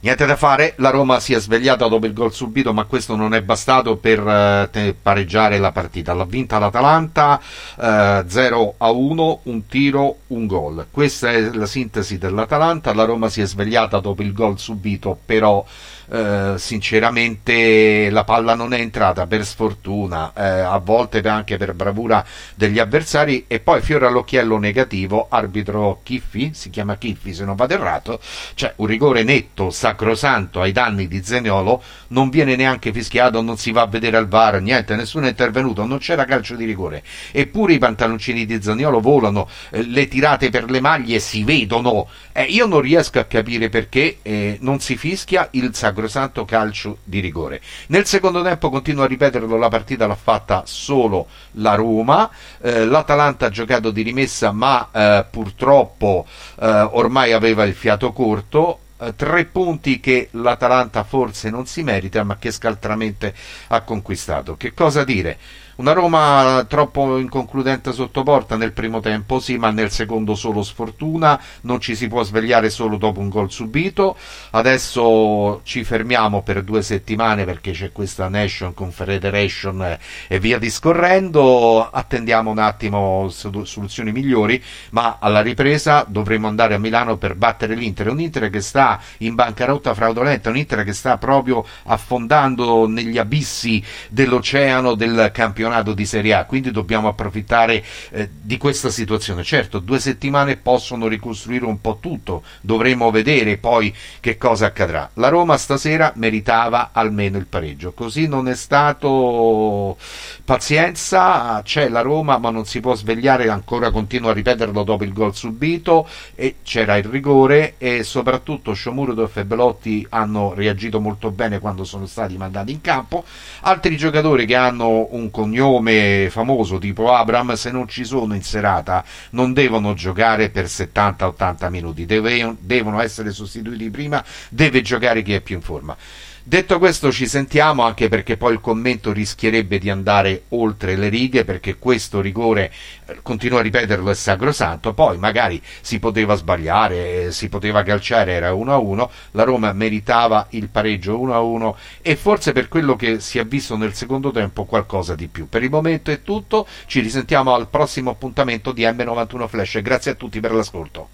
Niente da fare, la Roma si è svegliata dopo il gol subito, ma questo non è bastato per eh, pareggiare la partita. L'ha vinta l'Atalanta eh, 0 a 1, un tiro, un gol. Questa è la sintesi dell'Atalanta. La Roma si è svegliata dopo il gol subito, però eh, sinceramente la palla non è entrata per sfortuna, eh, a volte anche per bravura degli avversari e poi fiore all'occhiello negativo, arbitro Chiffi, si chiama Chiffi se non vado errato, cioè un rigore netto, sacrosanto ai danni di Zeniolo, non viene neanche fischiato, non si va a vedere al VAR, niente, nessuno è intervenuto, non c'era calcio di rigore, eppure i pantaloncini di Zaniolo volano, eh, le tirate per le maglie si vedono, eh, io non riesco a capire perché eh, non si fischia il sacrosanto sacrosanto calcio di rigore. Nel secondo tempo, continuo a ripeterlo, la partita l'ha fatta solo la Roma, eh, l'Atalanta ha giocato di rimessa ma eh, purtroppo eh, ormai aveva il fiato corto, Uh, tre punti che l'Atalanta forse non si merita, ma che scaltramente ha conquistato. Che cosa dire? Una Roma troppo inconcludente sotto porta nel primo tempo, sì, ma nel secondo solo sfortuna, non ci si può svegliare solo dopo un gol subito. Adesso ci fermiamo per due settimane perché c'è questa Nation Confederation e via discorrendo. Attendiamo un attimo soluzioni migliori, ma alla ripresa dovremo andare a Milano per battere l'Inter. Un Inter che sta in bancarotta fraudolenta, un che sta proprio affondando negli abissi dell'oceano del campionato di Serie A, quindi dobbiamo approfittare eh, di questa situazione. Certo, due settimane possono ricostruire un po' tutto, dovremo vedere poi che cosa accadrà. La Roma stasera meritava almeno il pareggio, così non è stato pazienza, c'è la Roma ma non si può svegliare, ancora continuo a ripeterlo dopo il gol subito e c'era il rigore e soprattutto Sciomuro e Belotti hanno reagito molto bene quando sono stati mandati in campo, altri giocatori che hanno un cognome famoso tipo Abram, se non ci sono in serata non devono giocare per 70-80 minuti, devono essere sostituiti prima, deve giocare chi è più in forma. Detto questo ci sentiamo anche perché poi il commento rischierebbe di andare oltre le righe perché questo rigore, eh, continuo a ripeterlo, è sacrosanto, poi magari si poteva sbagliare, si poteva calciare, era 1-1, la Roma meritava il pareggio 1-1 e forse per quello che si è visto nel secondo tempo qualcosa di più. Per il momento è tutto, ci risentiamo al prossimo appuntamento di M91 Flash, grazie a tutti per l'ascolto.